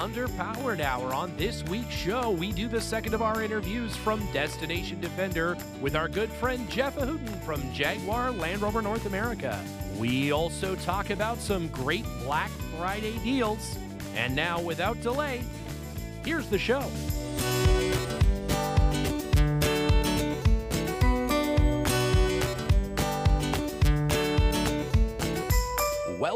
Underpowered Hour. On this week's show, we do the second of our interviews from Destination Defender with our good friend Jeff Ehoodin from Jaguar Land Rover North America. We also talk about some great Black Friday deals. And now, without delay, here's the show.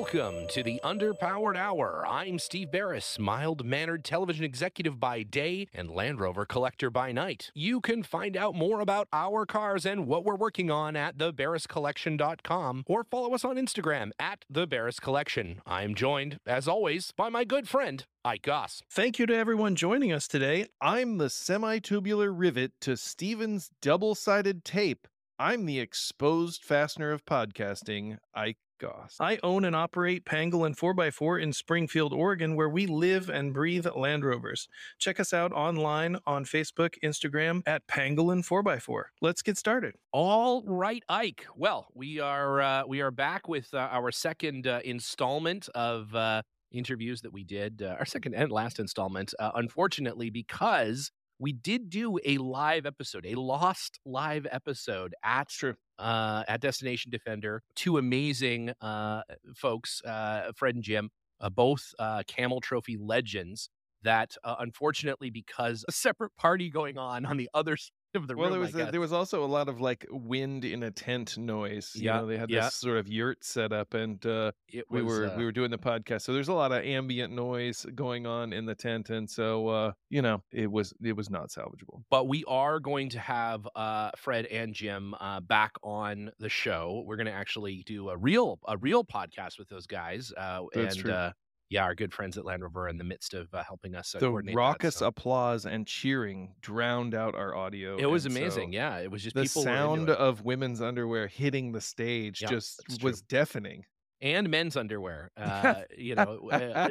Welcome to the Underpowered Hour. I'm Steve Barris, mild mannered television executive by day and Land Rover collector by night. You can find out more about our cars and what we're working on at thebarriscollection.com or follow us on Instagram at The Barris Collection. I'm joined, as always, by my good friend, Ike Goss. Thank you to everyone joining us today. I'm the semi-tubular rivet to Steven's double-sided tape. I'm the exposed fastener of podcasting, Ike Goss. I own and operate Pangolin 4x4 in Springfield, Oregon, where we live and breathe Land Rovers. Check us out online on Facebook, Instagram at Pangolin 4x4. Let's get started. All right, Ike. Well, we are uh, we are back with uh, our second uh, installment of uh, interviews that we did, uh, our second and last installment. Uh, unfortunately, because we did do a live episode, a lost live episode at. Uh, at Destination Defender. Two amazing uh, folks, uh, Fred and Jim, uh, both uh, Camel Trophy legends. That uh, unfortunately, because a separate party going on on the other of the Well, room, there was a, there was also a lot of like wind in a tent noise. You Yeah, know, they had yeah. this sort of yurt set up, and uh, it we were uh, we were doing the podcast. So there's a lot of ambient noise going on in the tent, and so uh, you know, it was it was not salvageable. but we are going to have uh, Fred and Jim uh, back on the show. We're going to actually do a real a real podcast with those guys. Uh, That's and true. Uh, yeah, our good friends at Land Rover in the midst of uh, helping us. Uh, The coordinate that, raucous so- applause and cheering drowned out our audio. It was and so amazing. yeah, it was just The sound of women's underwear hitting the stage Yeah, just was deafening. and men's underwear. Uh, you know, uh,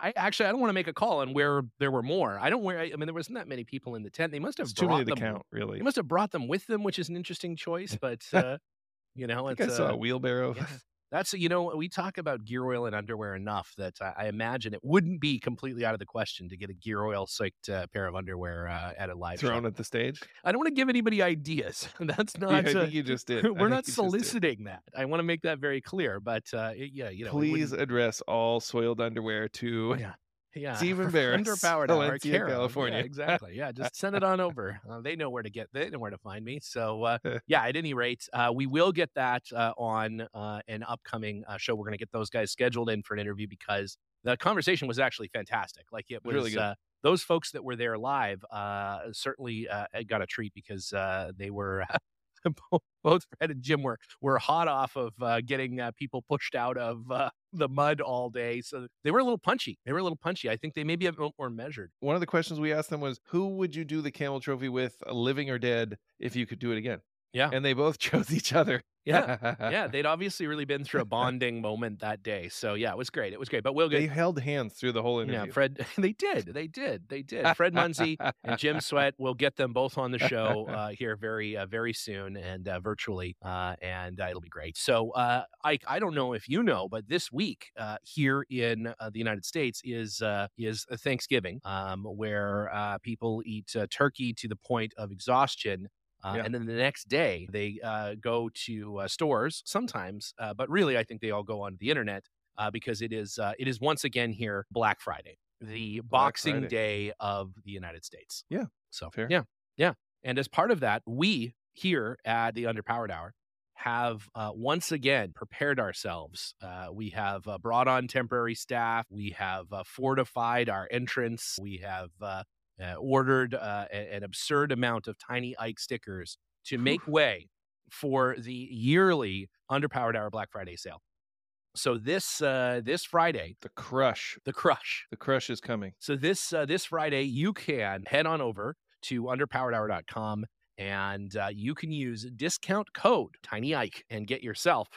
I actually I don't want to make a call on where there were more. I don't wear. I mean, there wasn't that many people in the tent. They must have it's too many brought to them. count, really. They must have brought them with them, which is an interesting choice. But uh, you know, I I saw uh, a wheelbarrow. yeah. That's you know we talk about gear oil and underwear enough that I, I imagine it wouldn't be completely out of the question to get a gear oil soaked uh, pair of underwear uh, at a live thrown show. at the stage. I don't want to give anybody ideas. That's Yeah, not. I uh, think you just did. We're not you just did. soliciting that. I want to make that very clear. But uh, it- yeah, you know, Please address all soiled underwear to yeah. Yeah, Stephen Barris, underpowered hour, Valencia, Carol. Yeah, California. exactly. Yeah, just send it on over. Uh, they know where to get. They know where to find me. So uh, yeah, at any rate, uh, we will get that uh, on uh, an upcoming uh, show. We're going to get those guys scheduled in for an interview because the conversation was actually fantastic. Like it was Really good. Uh, those folks that were there live uh, certainly uh, got a treat because uh, they were. both- Fred and Jim were were hot off of uh, getting uh, people pushed out of uh, the mud all day, so they were a little punchy. They were a little punchy. I think they maybe a bit more measured. one of the questions we asked them was who would you do the camel trophy with living or dead if you could do it again Yeah. and they both chose each other Yeah, yeah, they'd obviously really been through a bonding moment that day. So yeah, it was great. It was great. But we'll they held hands through the whole interview. yeah, Fred. They did. They did. They did. Fred Munsey and Jim Sweat. We'll get them both on the show uh, here very, uh, very soon and uh, virtually, uh, and uh, it'll be great. So, uh, Ike, I don't know if you know, but this week uh, here in uh, the United States is uh, is Thanksgiving, um, where uh, people eat uh, turkey to the point of exhaustion. Uh, Yeah. And then the next day, they uh, go to uh, stores sometimes, uh, but really, I think they all go on the internet uh, because it is uh, it is once again here Black Friday, the Boxing Friday. Day of the United States. Yeah. So Fair. yeah, yeah. And as part of that, we here at the Underpowered Hour have uh, once again prepared ourselves. Uh, we have uh, brought on temporary staff. We have uh, fortified our entrance. We have uh, ordered uh, an absurd amount of tiny Ike stickers to make way for the yearly Underpowered Hour Black Friday sale. So this uh, this Friday, the crush the crush. the crush is coming So this uh, this Friday, you can head on over to underpoweredhour.com and uh, you can use discount code Tiny Ike and get yourself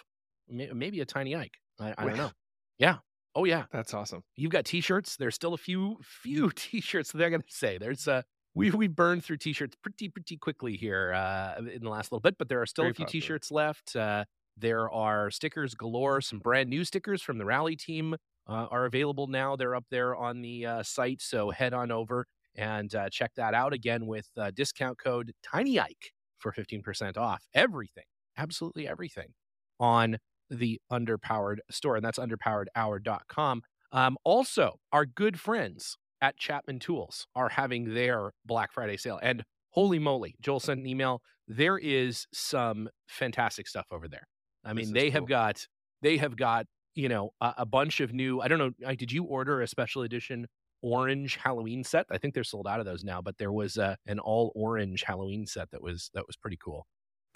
maybe a Tiny Ike. I, I don't know. Yeah. Oh yeah. that's awesome You've got T-shirts. There's still a few few T-shirts. They're gonna say there's uh we we burned through T-shirts pretty pretty quickly here uh, in the last little bit, but there are still Very a few popular. T-shirts left. Uh, there are stickers galore. Some brand new stickers from the rally team uh, are available now. They're up there on the uh, site, so head on over and uh, check that out again with uh, discount code Tiny Ike for 15% off everything, absolutely everything on the Underpowered store. And that's underpoweredhour.com. Um, also, our good friends at Chapman Tools are having their Black Friday sale. And holy moly, Joel sent an email. There is some fantastic stuff over there. I mean, they cool. have got they have got you know a, a, bunch of new. I don't know. Did you order a special edition orange Halloween set? I think they're sold out of those now, but there was uh, an all orange Halloween set that was that was pretty cool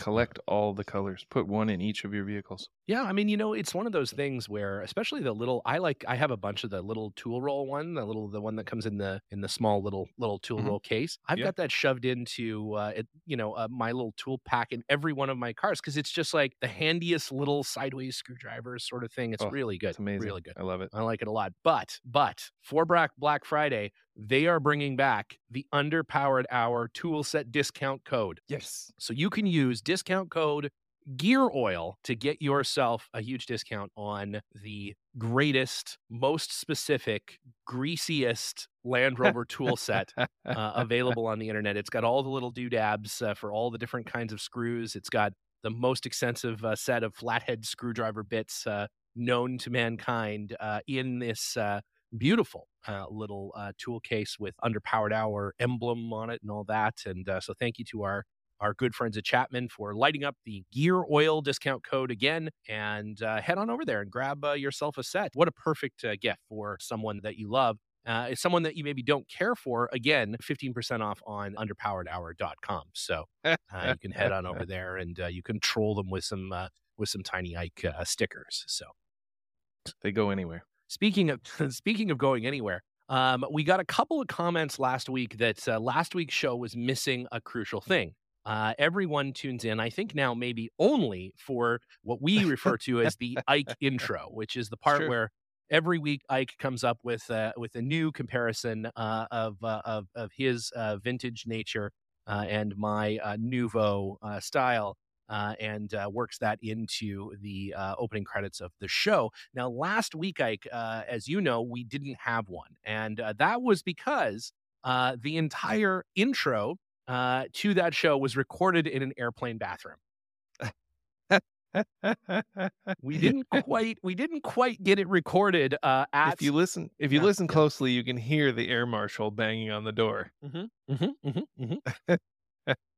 collect all the colors. Put one in each of your vehicles. Yeah i mean you know it's one of those things where especially the little i like i have a bunch of the little tool roll one the little the one that comes in the in the small little little tool mm-hmm. roll case. I've got that shoved into uh it, you know uh, my little tool pack in every one of my cars because it's just like the handiest little sideways screwdriver sort of thing. It's oh, really good it's amazing. really good. I love it. I like it a lot. But but for black black friday they are bringing back the underpowered hour tool set discount code. Yes. So you can use discount code gear oil to get yourself a huge discount on the greatest, most specific, greasiest Land Rover tool set uh, available on the internet. It's got all the little doodads uh, for all the different kinds of screws. It's got the most extensive uh, set of flathead screwdriver bits uh, known to mankind uh, in this uh, beautiful uh, little uh, tool case with underpowered hour emblem on it and all that. And uh, so thank you to our our good friends at Chapman for lighting up the gear oil discount code again and uh, head on over there and grab uh, yourself a set. What a perfect uh, gift for someone that you love. Uh, it's someone that you maybe don't care for. Again, 15% off on underpoweredhour.com. So uh, you can head on over there and uh, you can troll them with some with some tiny Ike stickers. So they go anywhere. Speaking of speaking of going anywhere, um, we got a couple of comments last week that uh, last week's show was missing a crucial thing. Uh, everyone tunes in, I think now maybe only for what we refer to as the Ike intro, which is the part sure. where every week Ike comes up with uh, with a new comparison uh, of, uh, of of his uh, vintage nature uh, and my nouveau style uh, and uh, works that into the uh, opening credits of the show. Now, last week, Ike, uh, as you know, we didn't have one, and uh, that was because uh, the entire intro to that show was recorded in an airplane bathroom. we didn't quite we didn't quite get it recorded uh at if you listen if you yeah, listen closely yeah. you can hear the air marshal banging on the door mm-hmm, mm-hmm, mm-hmm, mm-hmm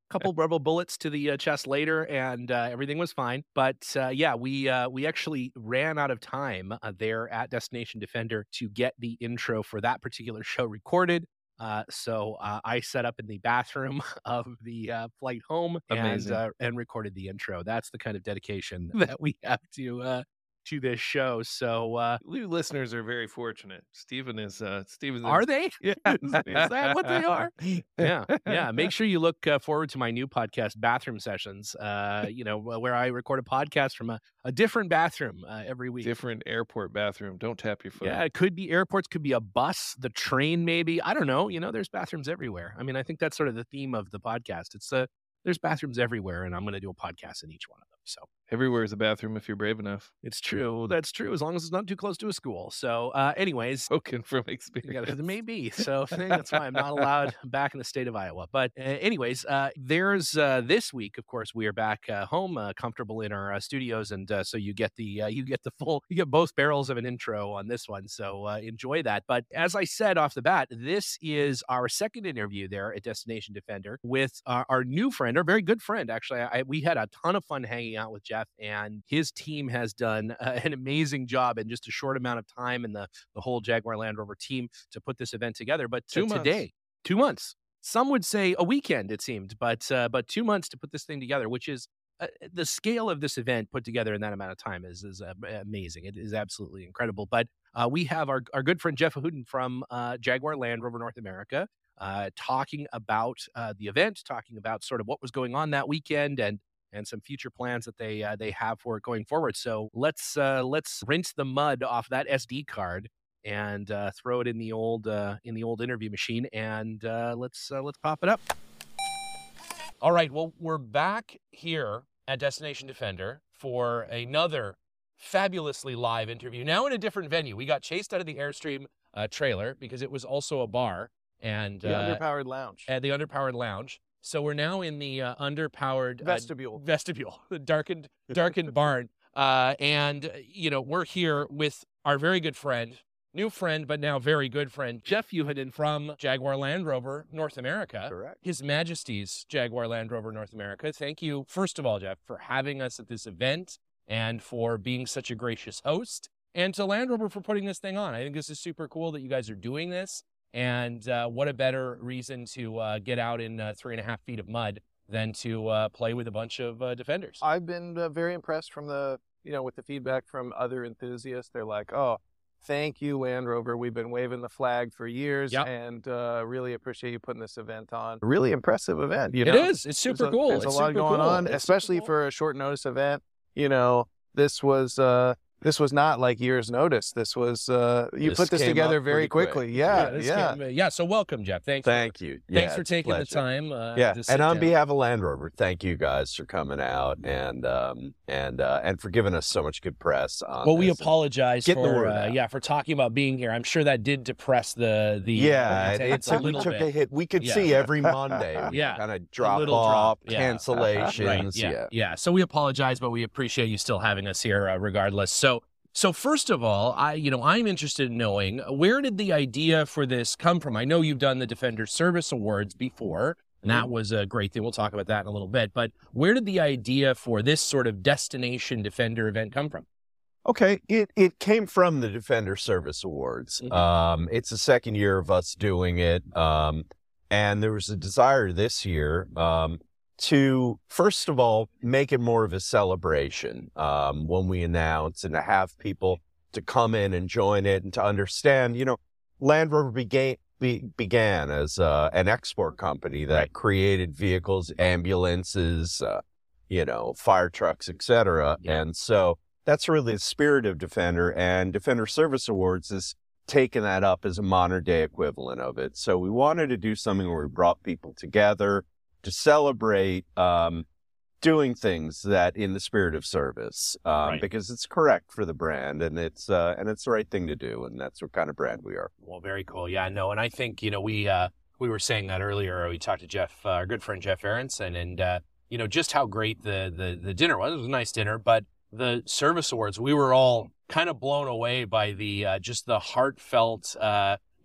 couple rebel bullets to the uh, chest later, and uh, everything was fine. But uh, yeah, we uh, we actually ran out of time uh, there at Destination Defender to get the intro for that particular show recorded. Uh, so I set up in the bathroom of the flight home and and recorded the intro. That's the kind of dedication that we have to to this show. So uh you listeners are very fortunate. Stephen is uh Stephen Are they? Yeah. is, that what they are? yeah. Yeah. Make sure you look uh, forward to my new podcast, Bathroom Sessions. Uh, you know, where I record a podcast from a, a different bathroom uh, every week. Different airport bathroom. Don't tap your foot. Yeah, it could be airports, could be a bus, the train, maybe. I don't know. You know, there's bathrooms everywhere. I mean, I think that's sort of the theme of the podcast. It's uh there's bathrooms everywhere, and I'm gonna do a podcast in each one of them. So Everywhere is a bathroom if you're brave enough. It's true. That's true. As long as it's not too close to a school. So, uh, anyways, spoken from experience. Maybe. So that's why I'm not allowed back in the state of Iowa. But, uh, anyways, uh, there's uh, this week. Of course, we are back uh, home, uh, comfortable in our studios, and so you get the you get the full you get both barrels of an intro on this one. So enjoy that. But as I said off the bat, this is our second interview there at Destination Defender with our new friend, our very good friend. Actually, I, we had a ton of fun hanging out with Jeff and his team has done uh, an amazing job in just a short amount of time, and the the whole Jaguar Land Rover team to put this event together. But two today, two months. Some would say a weekend. It seemed, but uh, but two months to put this thing together, which is uh, the scale of this event put together in that amount of time is is uh, amazing. It is absolutely incredible. But uh, we have our, our good friend Jeff Ehoodin from uh, Jaguar Land Rover North America uh, talking about uh, the event, talking about sort of what was going on that weekend, and and some future plans that they uh, they have for it going forward. So let's uh, let's rinse the mud off that SD card and uh, throw it in the old uh, in the old interview machine, and uh, let's uh, let's pop it up. All right, well we're back here at Destination Defender for another fabulously live interview. Now in a different venue. We got chased out of the Airstream uh, trailer because it was also a bar and The underpowered lounge. at the underpowered lounge. So we're now in the uh, underpowered uh, Vestibule. vestibule, the darkened darkened barn. Uh, and uh, you know we're here with our very good friend, new friend, but now very good friend, Jeff Ehoodin from Jaguar Land Rover North America. Correct. His Majesty's Jaguar Land Rover North America. Thank you, first of all, Jeff, for having us at this event and for being such a gracious host, and to Land Rover for putting this thing on. I think this is super cool that you guys are doing this. And uh, what a better reason to uh, get out in uh, three and a half feet of mud than to uh, play with a bunch of uh, defenders. I've been uh, very impressed from the, you know, with the feedback from other enthusiasts. They're like, oh, thank you, Land Rover. We've been waving the flag for years Yep. and uh, really appreciate you putting this event on. Really impressive event, you know? is. It's There's super a- cool. There's It's a lot going cool. on, It's especially cool. for a short notice event. You know, this was uh, this was not like years' notice. This was uh, you This put this together very pretty quick. quickly. Yeah, yeah. came- yeah. So welcome, Jeff. Thanks. for- Thank you. Thanks for it's taking the time. Uh, Yeah, and on down. behalf of Land Rover, thank you guys for coming out and um, and uh, and for giving us so much good press. On Well, we apologize for uh, yeah for talking about being here. I'm sure that did depress the the Yeah, it, attendance it a we little took bit. a hit. We could Yeah. see every Monday. Yeah, kind of drop off, drop, yeah. cancellations. Right. Yeah, yeah. yeah. So we apologize, but we appreciate you still having us here, uh, regardless. So, so first of all, I, you know, I'm interested in knowing where did the idea for this come from? I know you've done the Defender Service Awards before, and Mm-hmm. that was a great thing. We'll talk about that in a little bit. But where did the idea for this sort of destination Defender event come from? Okay, it it came from the Defender Service Awards. Mhm. Um, it's the second year of us doing it, um, and there was a desire this year um, to first of all make it more of a celebration um, when we announce and to have people to come in and join it and to understand. You know, Land Rover began be, began as uh, an export company that Right. created vehicles, ambulances, uh, you know, fire trucks, etc. Yeah. And so that's really the spirit of Defender, and Defender Service Awards is taken that up as a modern day equivalent of it. So we wanted to do something where we brought people together to celebrate um, doing things that in the spirit of service, um, Right. because it's correct for the brand and it's uh, and it's the right thing to do, and that's what kind of brand we are. Well, very cool. Yeah, no, and I think you know we uh, we were saying that earlier. We talked to Jeff, uh, our good friend Jeff Aronson, and uh, you know just how great the the the dinner was. It was a nice dinner, but the service awards, we were all kind of blown away by the uh, just the heartfelt.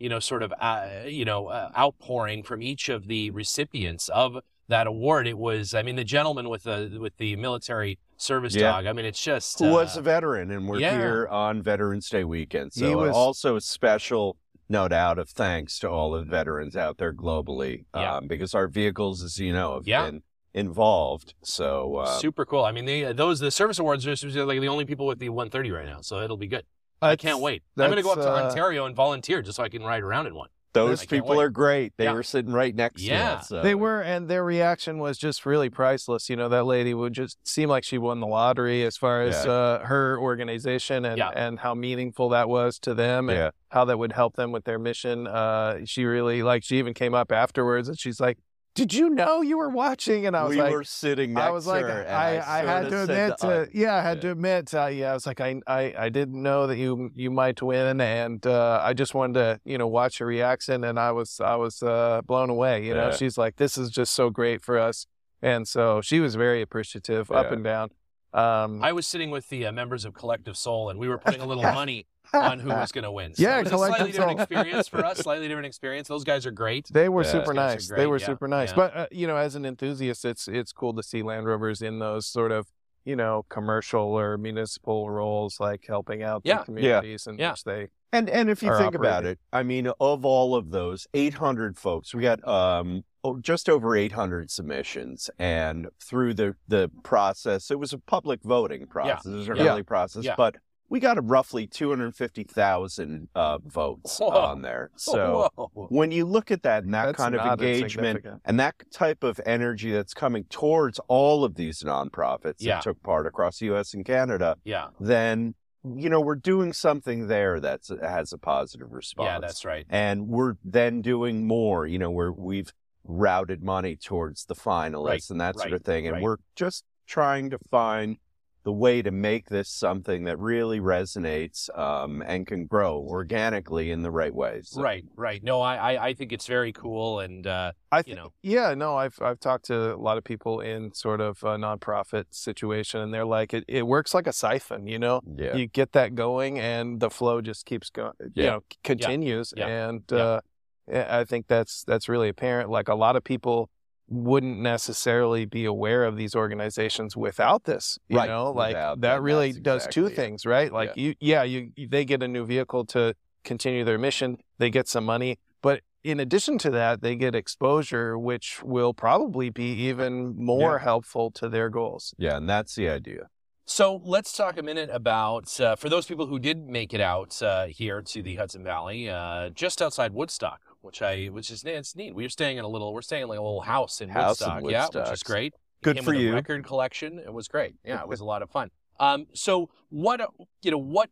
Uh, you know, sort of, uh, you know, uh, outpouring from each of the recipients of that award. It was, I mean, the gentleman with the with the military service Yeah. dog. I mean, it's just Who was uh, a veteran, and we're yeah. here on Veterans Day weekend. So He was- also a special note out of thanks to all the veterans out there globally, Yeah. um, because our vehicles, as you know, have Yeah. been involved. So uh, super cool. I mean, they, those the service awards are like the only people with the 130 right now, so it'll be good. I can't wait. I'm going to go up to uh, Ontario and volunteer just so I can ride around in one. those people wait. are great. They Yeah. were sitting right next Yeah. to us. so- They were, and their reaction was just really priceless. You know, that lady would just seem like she won the lottery as far as Yeah. uh, her organization and, Yeah. and how meaningful that was to them and Yeah. how that would help them with their mission. Uh, she really, like, she even came up afterwards and she's like, Did you know you were watching? And I was we like, were sitting next I was like, to her. and I, I, had to admit uh, to, yeah, I had yeah. to admit, uh, yeah, I was like, I, I, I didn't know that you, you might win, and uh, I just wanted to, you know, watch your reaction, and I was, I was uh, blown away. You know, Yeah. she's like, this is just so great for us, and so she was very appreciative, up and down. Um, I was sitting with the uh, members of Collective Soul, and we were putting a little money on who was going to win. So Yeah, it was a slightly different experience for us. Slightly different experience. Those guys are great. They were Yeah. super Those guys are nice. they were yeah, super nice. yeah. But uh, you know, as an enthusiast, it's it's cool to see Land Rovers in those sort of you know commercial or municipal roles, like helping out Yeah. the communities in Yeah. which they. And and if you are think about it, I mean, of all of those 800 folks, we got um oh, just over 800 submissions, and through the the process, it was a public voting process, it was an Yeah. early process, Yeah. but we got a roughly 250,000 uh, votes Whoa. on there. So Whoa. when you look at that and that That's kind of engagement and that type of energy that's coming towards all of these nonprofits Yeah. that took part across the U.S. and Canada, yeah, then you know we're doing something there that has a positive response. yeah, that's right. and we're then doing more. You know, where we've routed money towards the finalists Right, and that sort of thing, and right. we're just trying to find the way to make this something that really resonates um, and can grow organically in the right ways. So- Right, right. No, I, I, I think it's very cool, and uh, I you know. yeah, no, I've I've talked to a lot of people in sort of a nonprofit situation, and they're like, it, it works like a siphon, you know. Yeah. You get that going, and the flow just keeps going, you Yeah. know, continues, Yeah. and Yeah. uh, I I think that's that's really apparent. Like a lot of people wouldn't necessarily be aware of these organizations without this, you Right, know. Like without that them, really that's does two it. things, right? Like you, yeah, you you- they get a new vehicle to continue their mission, they get some money, but in addition to that, they get exposure, which will probably be even more Yeah. helpful to their goals. Yeah, and that's the idea. So let's talk a minute about uh, for those people who did make it out uh, here to the Hudson Valley, uh, just outside Woodstock, which I which is it's neat. We were staying in a little we're staying in like a little house in House in Woodstock, yeah, which Woodstock. is great. It Good for you. record collection. It was great. Yeah, it was a lot of fun. Um, so what you know what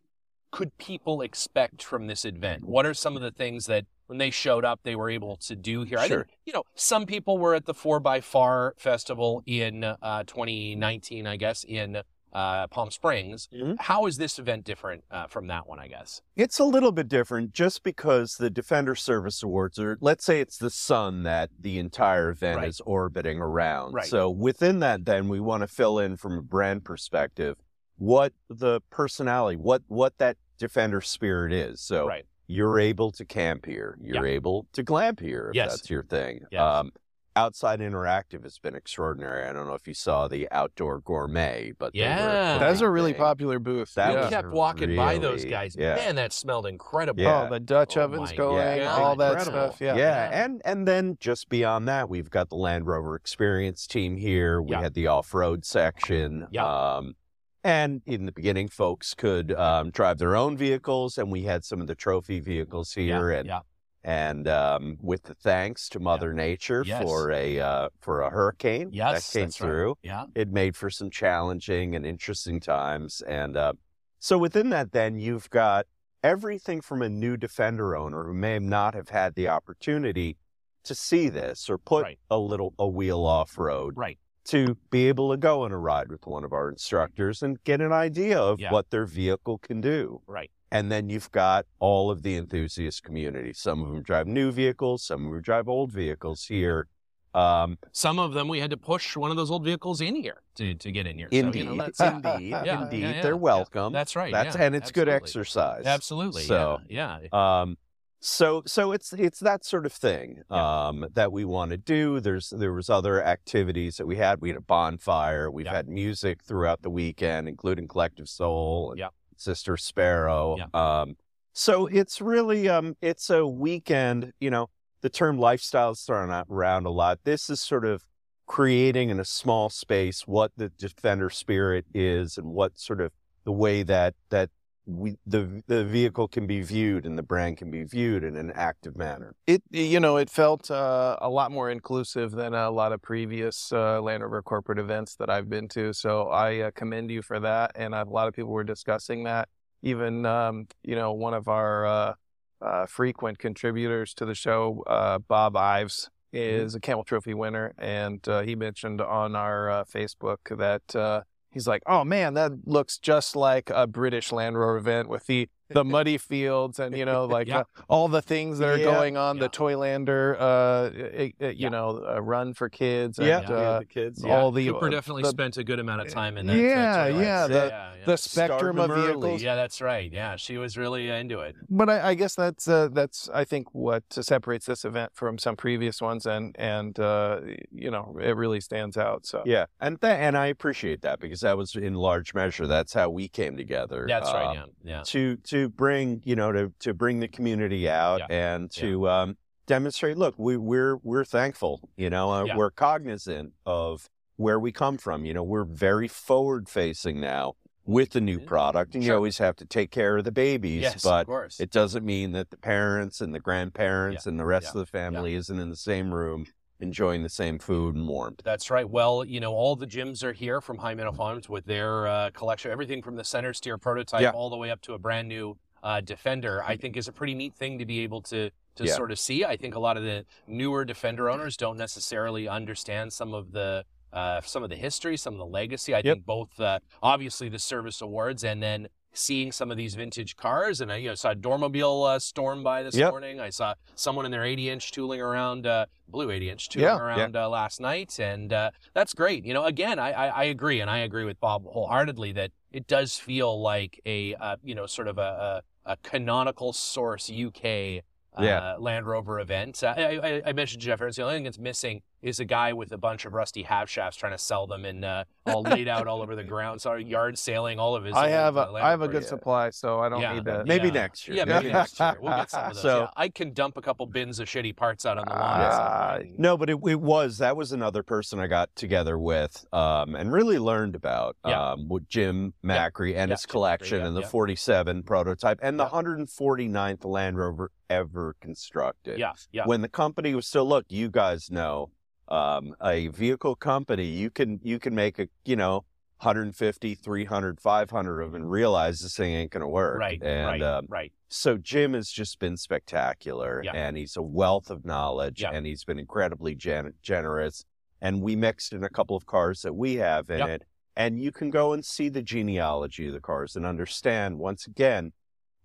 could people expect from this event? What are some of the things that when they showed up they were able to do here? I Sure. think you know some people were at the Four by Far Festival in uh, 2019, I guess, in uh, Palm Springs. Mhm. How is this event different uh, from that one? I guess. It's a little bit different just because the Defender Service Awards are, let's say it's the sun that the entire event Right. is orbiting around. Right. So within that, then we want to fill in from a brand perspective what the personality, what, what that Defender spirit is. So right. you're able to camp here. You're able to glamp here if Yes. that's your thing. Yes. Um, Outside Interactive has been extraordinary. I don't know if you saw the Outdoor Gourmet, but they were Yeah. That's a really thing. popular booth. That we yeah. kept walking by those guys. yeah. Man, that smelled incredible. Yeah. Oh, the Dutch Oh ovens my going, God. all that Incredible. stuff. Yeah. Yeah. and and then just beyond that, we've got the Land Rover Experience team here. We Yeah. had the off-road section. Yeah. Um, and in the beginning, folks could um, drive their own vehicles, and we had some of the trophy vehicles Yeah, here. and yeah. And um, with the thanks to Mother Nature Yes. for a uh, for a hurricane Yes, that came that's right. through, Yeah. it made for some challenging and interesting times. And uh, so within that, then you've got everything from a new Defender owner who may not have had the opportunity to see this or put Right. a little a wheel off road Right. to be able to go on a ride with one of our instructors and get an idea of Yeah. what their vehicle can do. Right. And then you've got all of the enthusiast community. Some of them drive new vehicles, some of them drive old vehicles here. Um, Some of them we had to push one of those old vehicles in here to, to get in here. So, indeed, you know, that's, indeed, Yeah, indeed, yeah, yeah, they're welcome. that's right. That's and it's good exercise. Absolutely. So, yeah. Um, so so it's it's that sort of thing um, that we want to do. There's there was other activities that we had. We had a bonfire. We've had music throughout the weekend, including Collective Soul and Yeah. Sister Sparrow. Yeah. Um, so it's really um, it's a weekend. You know, the term lifestyle is thrown around a lot. This is sort of creating in a small space what the defender spirit is and what sort of the way that that we the the vehicle can be viewed and the brand can be viewed in an active manner. It you know it felt uh, a lot more inclusive than a lot of previous uh, Land Rover corporate events that I've been to. So I uh, commend you for that. And a lot of people were discussing that. Even um, you know one of our uh, uh, frequent contributors to the show, uh, Bob Ives, is a Camel Trophy winner, and uh, he mentioned on our uh, Facebook that. He's like, oh man, that looks just like a British Land Rover event with the the muddy fields and you know like Yeah. uh, all the things that are Yeah. going on. Yeah. The Toylander, uh, it, it, you Yeah. know, uh, run for kids. And, yeah, uh, the kids. Yeah, all the Cooper uh, definitely the, spent a good amount of time in that. Yeah, yeah, the- yeah, yeah. the spectrum of Start 'em early. vehicles. yeah, that's right. Yeah, she was really uh, into it. But I, I guess that's uh, that's I think what separates this event from some previous ones, and and uh, you know it really stands out. So Yeah, and tha- and I appreciate that because that was in large measure that's how we came together. That's uh, right. Yeah, yeah. To to bring you know to to bring the community out Yeah. and to um, demonstrate. Look, we we're we're thankful. You know, uh, Yeah. we're cognizant of where we come from. You know, we're very forward facing now with the new product, and you always have to take care of the babies. Yes, but it doesn't mean that the parents and the grandparents and the rest yeah, of the family isn't in the same room enjoying the same food and warmth. That's right. Well, you know, all the gyms are here from High Meadow Farms with their uh, collection, everything from the center steer prototype Yeah. all the way up to a brand new uh, Defender. I think is a pretty neat thing to be able to to Yeah. sort of see. I think a lot of the newer Defender owners don't necessarily understand some of the uh, some of the history, some of the legacy. I Yep. think both, uh, obviously, the service awards, and then seeing some of these vintage cars. And I you know, saw a Dormobile uh, storm by this Yep. morning. I saw someone in their 80 inch tooling around, uh, blue 80 inch tooling Yeah, yeah. around Uh, last night, and uh, that's great. You know, again, I, I I agree, and I agree with Bob wholeheartedly that it does feel like a uh, you know sort of a, a, a canonical source UK. Uh, Yeah. Land Rover event. Uh, I, I, I mentioned Jeff Ernst. The only thing that's missing is a guy with a bunch of rusty half shafts trying to sell them and uh, all laid out all over the ground. Sorry, yard sailing all of his. I have a, uh, I have a Rover. good supply, so I don't Yeah. need to. Maybe Yeah. next year. Yeah, maybe next year we'll get some of those. So- yeah. I can dump a couple bins of shitty parts out on the lawn. at some point. No, but it, it was that was another person I got together with um, and really learned about Yeah. um, with Jim Macri and Yeah, his Jim Macri, collection yeah, and the yeah. 47 prototype and the 149th Land Rover ever constructed. yeah, yeah, When the company was still look, you guys know, um, a vehicle company, you can you can make a you know 150, 300, 500 of them and realize this thing ain't gonna work. right, and right, um, right. so Jim has just been spectacular, Yeah. and he's a wealth of knowledge, Yeah. and he's been incredibly gen- generous. And we mixed in a couple of cars that we have in it, and you can go and see the genealogy of the cars and understand once again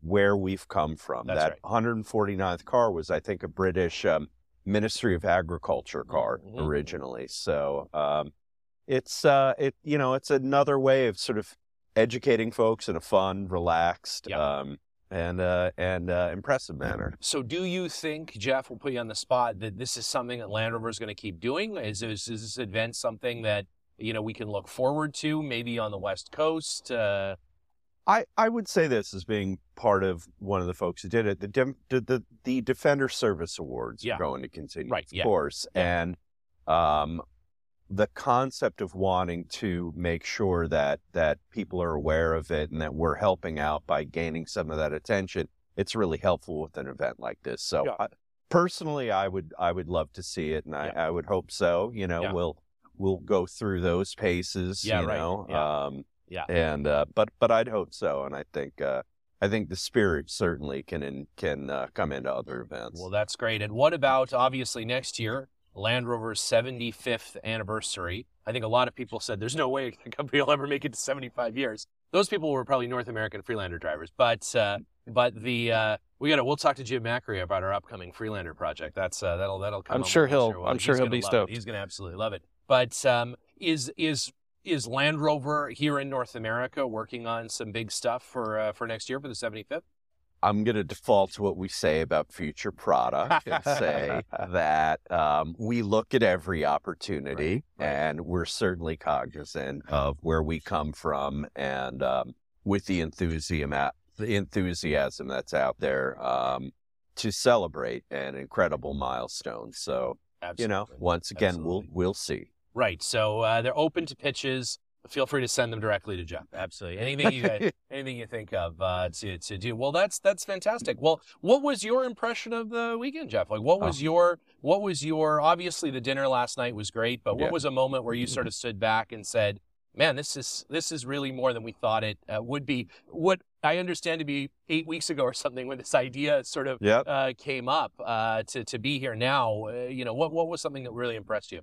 where we've come from. That's that right. 149th car was, I think, a British um, Ministry of Agriculture car Mhm. originally. So um, it's uh, it you know it's another way of sort of educating folks in a fun, relaxed, Yeah. um, and uh, and uh, impressive manner. So, do you think, Jeff, we'll put you on the spot, that this is something that Land Rover is going to keep doing? Is, is, is this event something that you know we can look forward to, maybe on the West Coast? Uh, I, I would say this as being part of one of the folks who did it. The Dem- the, the Defender Service Awards Yeah. are going to continue, Right, of yeah. course, Yeah. and um, the concept of wanting to make sure that that people are aware of it and that we're helping out by gaining some of that attention. It's really helpful with an event like this. So. I, personally, I would I would love to see it, and I, I would hope so. You know, we'll we'll go through those paces. Yeah, you right. know, Yeah. um, Yeah. and uh, but but I'd hope so, and I think uh, I think the spirit certainly can in, can uh, come into other events. well, that's great. And what about obviously next year, Land Rover's 75th anniversary? I think a lot of people said there's no way the company will ever make it to 75 years. Those people were probably North American Freelander drivers, but uh, but the uh, we got to we'll talk to Jim Macri about our upcoming Freelander project. That's uh, that'll that'll come. I'm up sure he'll- year. Well, I'm sure he'll be love it. stoked. He's going to absolutely love it. But um, is is is Land Rover here in North America working on some big stuff for uh, for next year for the 75th? I'm going to default to what we say about future product and say that um, we look at every opportunity Right, right. and we're certainly cognizant of where we come from and um, with the enthusiasm, the enthusiasm that's out there um, to celebrate an incredible milestone. So, you know, once again, Absolutely. we'll we'll see. Right. So uh, they're open to pitches. Feel free to send them directly to Jeff. Absolutely. Anything you guys, anything you think of uh, to to do. Well, that's that's fantastic. Well, what was your impression of the weekend, Jeff? Like, what was your what was your? Obviously, the dinner last night was great, but what Yeah. was a moment where you sort of stood back and said, "Man, this is this is really more than we thought it uh, would be." What I understand to be eight weeks ago or something when this idea sort of Yep. uh, came up uh, to to be here now. Uh, you know, what what was something that really impressed you?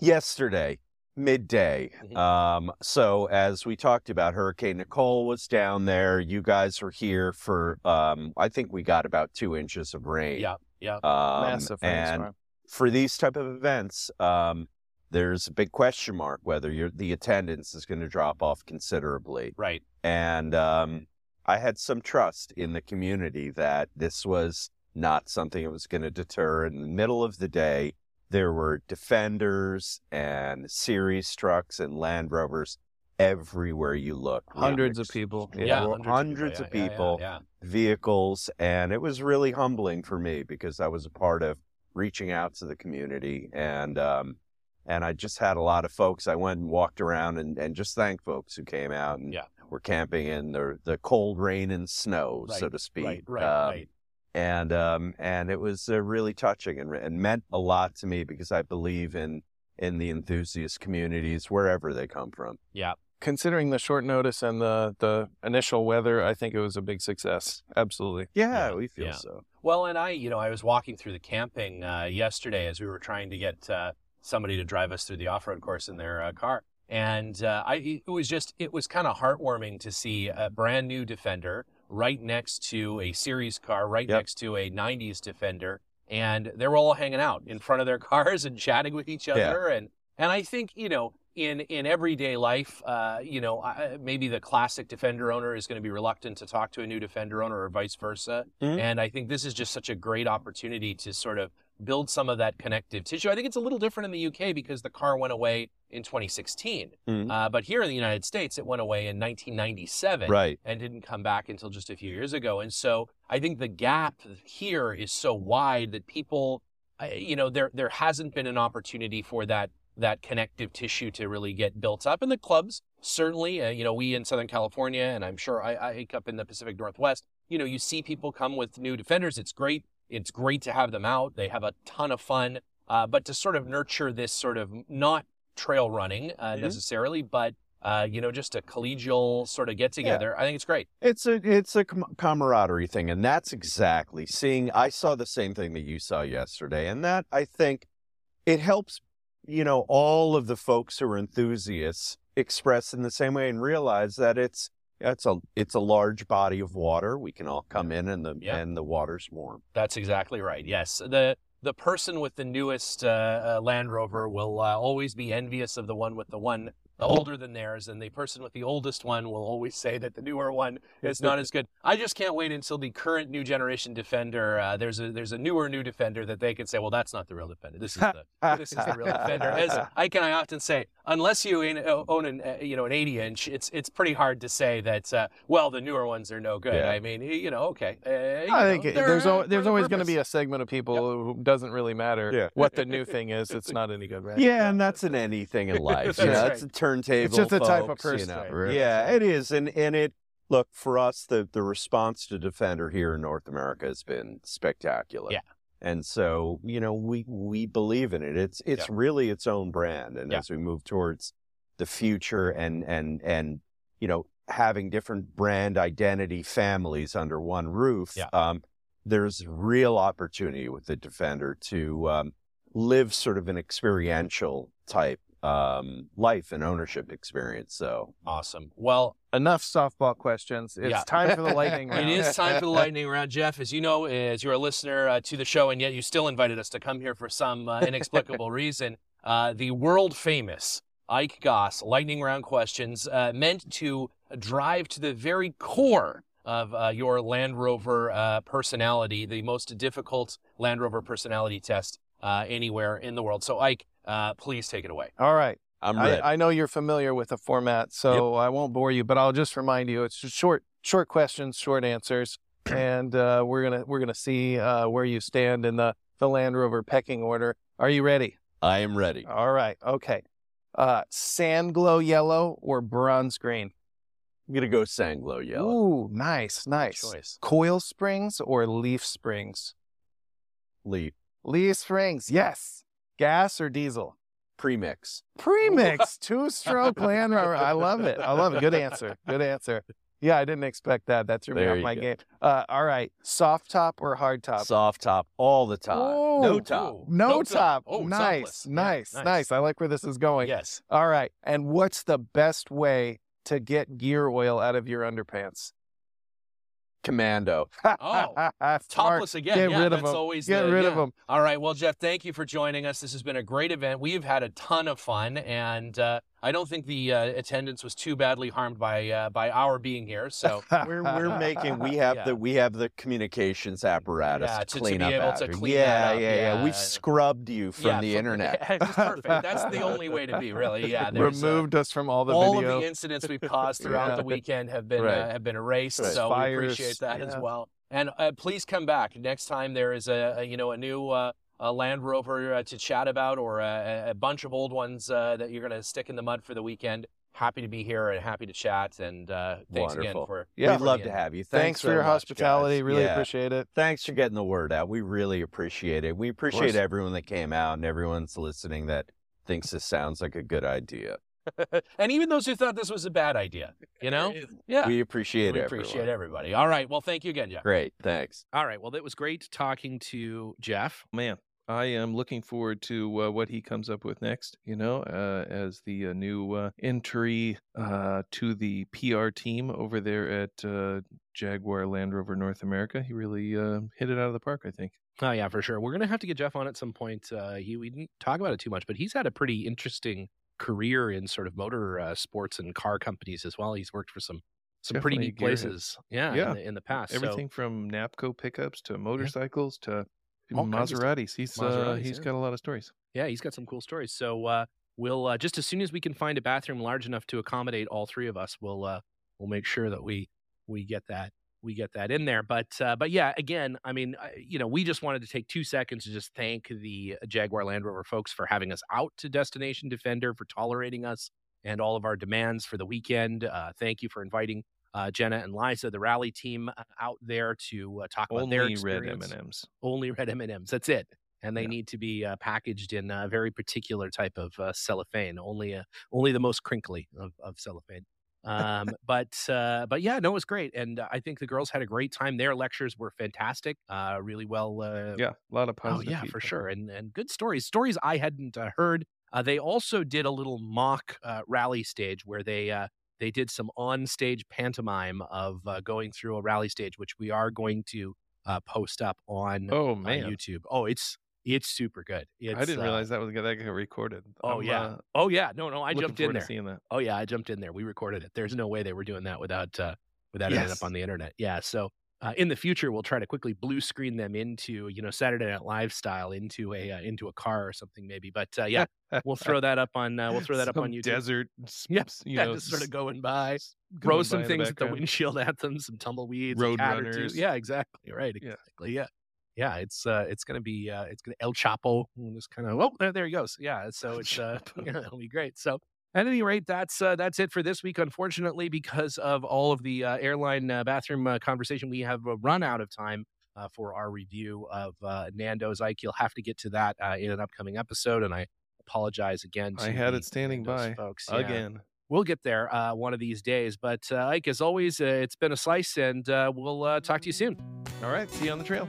Yesterday midday Mhm. um so as we talked about hurricane nicole was down there you guys were here for um i think we got about two inches of rain Yeah, yeah. um, Massive and for these type of events um there's a big question mark whether your the attendance is going to drop off considerably Right. and um, I had some trust in the community that this was not something that was going to deter. In the middle of the day, there were defenders and series trucks and Land Rovers everywhere you look. Hundreds of people. Yeah, Yeah, were hundreds of Yeah, yeah, yeah, people, vehicles, and it was really humbling for me because I was a part of reaching out to the community and um, and I just had a lot of folks. I went and walked around and, and just thanked folks who came out and were camping in the the cold rain and snow, so to speak. right, right, Um, right. And um, and it was uh, really touching and, and meant a lot to me because I believe in in the enthusiast communities wherever they come from. Yeah, Considering the short notice and the, the initial weather, I think it was a big success. Absolutely. Yeah, Yeah, we feel yeah. so. Well, and I, you know, I was walking through the camping uh, yesterday as we were trying to get uh, somebody to drive us through the off-road course in their uh, car. And uh, I, it was just, it was kind of heartwarming to see a brand new Defender right next to a series car, right Yep. next to a 90s Defender. And they were all hanging out in front of their cars and chatting with each Yeah. other. And, and I think, you know, in, in everyday life, uh, you know, I- maybe the classic Defender owner is going to be reluctant to talk to a new Defender owner or vice versa. Mhm. And I think this is just such a great opportunity to sort of build some of that connective tissue. I think it's a little different in the UK because the car went away in 2016. Mhm. Uh, but here in the United States, it went away in 1997 Right. and didn't come back until just a few years ago. And so I think the gap here is so wide that people, you know, there there hasn't been an opportunity for that that connective tissue to really get built up. And the clubs certainly, uh, you know, we in Southern California, and I'm sure I, I up in the Pacific Northwest, you know, you see people come with new defenders. It's great. It's great to have them out. They have a ton of fun. Uh, but to sort of nurture this sort of not trail running uh, Mhm. necessarily, but uh, you know, just a collegial sort of get together. I think it's great. It's a it's a com- camaraderie thing, and that's exactly seeing. I saw the same thing that you saw yesterday, and that I think it helps. You know, all of the folks who are enthusiasts express in the same way and realize that it's it's a it's a large body of water. We can all come in, and the Yeah. and the water's warm. That's exactly right. Yes, the the person with the newest uh, uh, Land Rover will uh, always be envious of the one with the one older than theirs, and the person with the oldest one will always say that the newer one is not as good. I just can't wait until the current new generation Defender. Uh, there's a there's a newer new Defender that they can say, well, that's not the real Defender. This is the this is the real Defender. As I can I often say, unless you own- own an uh, you know an 80 inch, it's it's pretty hard to say that. Uh, well, the newer ones are no good. Yeah. I mean, you know, okay. Uh, you I know, think it- there's al- there's for a always going to be a segment of people who doesn't really matter Yeah. what the new thing is. It's not any good, right? Yeah, and that's an anything in life. you That's know, right. it's a turntable. It's just a type of folks, you person, know. right? Yeah, it is, and and it look for us the the response to Defender here in North America has been spectacular. Yeah. And so, you know, we we believe in it. It's it's really its own brand. And Yeah. as we move towards the future and and and you know, having different brand identity families under one roof, Yeah. um, there's real opportunity with the Defender to um, live sort of an experiential type um, life and ownership experience. So Awesome. Well, Enough softball questions. It's Yeah. time for the lightning it round. is time for the lightning round, Jeff. As you know, as you're a listener uh, to the show, and yet you still invited us to come here for some uh, inexplicable reason. Uh, the world famous Ike Goss lightning round questions uh, meant to drive to the very core of uh, your Land Rover uh, personality, the most difficult Land Rover personality test uh, anywhere in the world. So, Ike, uh, please take it away. All right. I'm ready. I, I know you're familiar with the format, so I won't bore you, but I'll just remind you it's just short short questions, short answers, and uh, we're gonna we're gonna see uh, where you stand in the the Land Rover pecking order. Are you ready? I am ready. All right. Okay. Uh, sand glow yellow or bronze green? I'm gonna go sand glow yellow. Ooh, nice, nice. Choice. Coil springs or leaf springs? Leaf Leaf springs, yes. Gas or diesel? premix. Premix, two stroke Land Rover. I love it. I love it. Good answer. Good answer. Yeah, I didn't expect that. That threw me There off you my go. game. Uh, all right. Soft top or hard top? Soft top all the time. Oh, no top. Ooh. No, No top. top. Oh, nice, topless. Yeah, nice, nice. nice, I like where this is going. Yes. All right. And what's the best way to get gear oil out of your underpants? Commando. Oh, Smart. Topless again. Get yeah, rid of that's them. always Get the- rid yeah. of them. All right. Well, Jeff, thank you for joining us. This has been a great event. We've had a ton of fun, and uh, I don't think the uh, attendance was too badly harmed by uh, by our being here. So We're we're making we have Yeah. the we have the communications apparatus Yeah, to, to- to clean be up able to clean yeah, that up, yeah, yeah, yeah. We've scrubbed you from yeah, the from- internet. Yeah, perfect. That's the only way to be, really. Yeah. there's, uh, Removed us from all the all video. of the incidents we've caused throughout Yeah. the weekend have been Right. uh, have been erased. Right. So Fires, we appreciate that as well. And uh, please come back next time there is a, a you know a new uh, a Land Rover uh, to chat about or a, a bunch of old ones uh, that you're going to stick in the mud for the weekend. Happy to be here and happy to chat. And uh, thanks again for Yeah. We'd love being to have you. Thanks, Thanks, for so your much, hospitality. guys. Really Yeah. appreciate it. Thanks for getting the word out. We really appreciate it. We appreciate everyone that came out and everyone's listening that thinks this sounds like a good idea. and even those who thought this was a bad idea, you know, yeah, We appreciate it. we everyone. appreciate everybody. All right, well, thank you again, Jeff. Great. Thanks. All right, well, it was great talking to Jeff. Man, I am looking forward to uh, what he comes up with next. You know, uh, as the uh, new uh, entry uh, to the PR team over there at uh, Jaguar Land Rover North America, he really uh, hit it out of the park. I think. Oh yeah, for sure. We're gonna have to get Jeff on at some point. Uh, he we didn't talk about it too much, but he's had a pretty interesting career in sort of motor uh, sports and car companies as well. He's worked for some some pretty Definitely neat places. Yeah, Yeah. in, the, in the past. So- Everything from Napco pickups to motorcycles to All kinds of. Maseratis. He's uh, Maseratis, he's yeah. got a lot of stories. yeah, he's got some cool stories. So uh, we'll uh, just as soon as we can find a bathroom large enough to accommodate all three of us, we'll uh, we'll make sure that we we get that we get that in there. But uh, but yeah, again, I mean, you know, we just wanted to take two seconds to just thank the Jaguar Land Rover folks for having us out to Destination Defender, for tolerating us and all of our demands for the weekend. Uh, thank you for inviting. Uh, Jenna and Liza, the rally team, uh, out there to uh, talk about their Only red M and M's. only red M&Ms. That's it. And they Yeah. need to be uh, packaged in a very particular type of uh, cellophane, only uh, only the most crinkly of, of cellophane. Um, but uh, but yeah, no, it was great, and uh, I think the girls had a great time. Their lectures were fantastic, uh, really well. Uh, Yeah, a lot of oh positive. yeah, for sure, and and good stories, stories I hadn't uh, heard. Uh, they also did a little mock uh, rally stage where they uh, they did some on stage pantomime of uh, going through a rally stage, which we are going to uh, post up on Oh on man, YouTube. Oh, it's it's super good. It's, I didn't uh, realize that was that got recorded. Oh I'm, yeah. uh, oh yeah. No, no. I jumped in there. Seeing that. Oh yeah, I jumped in there. We recorded it. There's no way they were doing that without uh, without it up on the internet. Yeah. So uh, in the future, we'll try to quickly blue screen them into you know Saturday Night Live style into a uh, into a car or something maybe. But uh, yeah, we'll throw that up on uh, we'll throw that up on YouTube. Desert. s- Yeah, you yeah, know, just sort of going by, throw some by in things at the windshield at them, some tumbleweeds, Road cat or two. runners. Yeah, exactly. Right. Exactly. Yeah. Yeah. It's uh, it's gonna be uh, it's gonna El Chapo. Just kind of oh there, there he goes. Yeah. So it's uh, yeah, it'll be great. So at any rate, that's uh, that's it for this week. Unfortunately, because of all of the uh, airline uh, bathroom uh, conversation, we have uh, run out of time. Uh, for our review of uh, Nando's Ike, you'll have to get to that uh, in an upcoming episode, and I apologize again. To I had it standing Nando's by folks Yeah again. we'll get there uh, one of these days. But uh, Ike, as always, uh, it's been a slice, and uh, we'll uh, talk to you soon. All right, see you on the trail.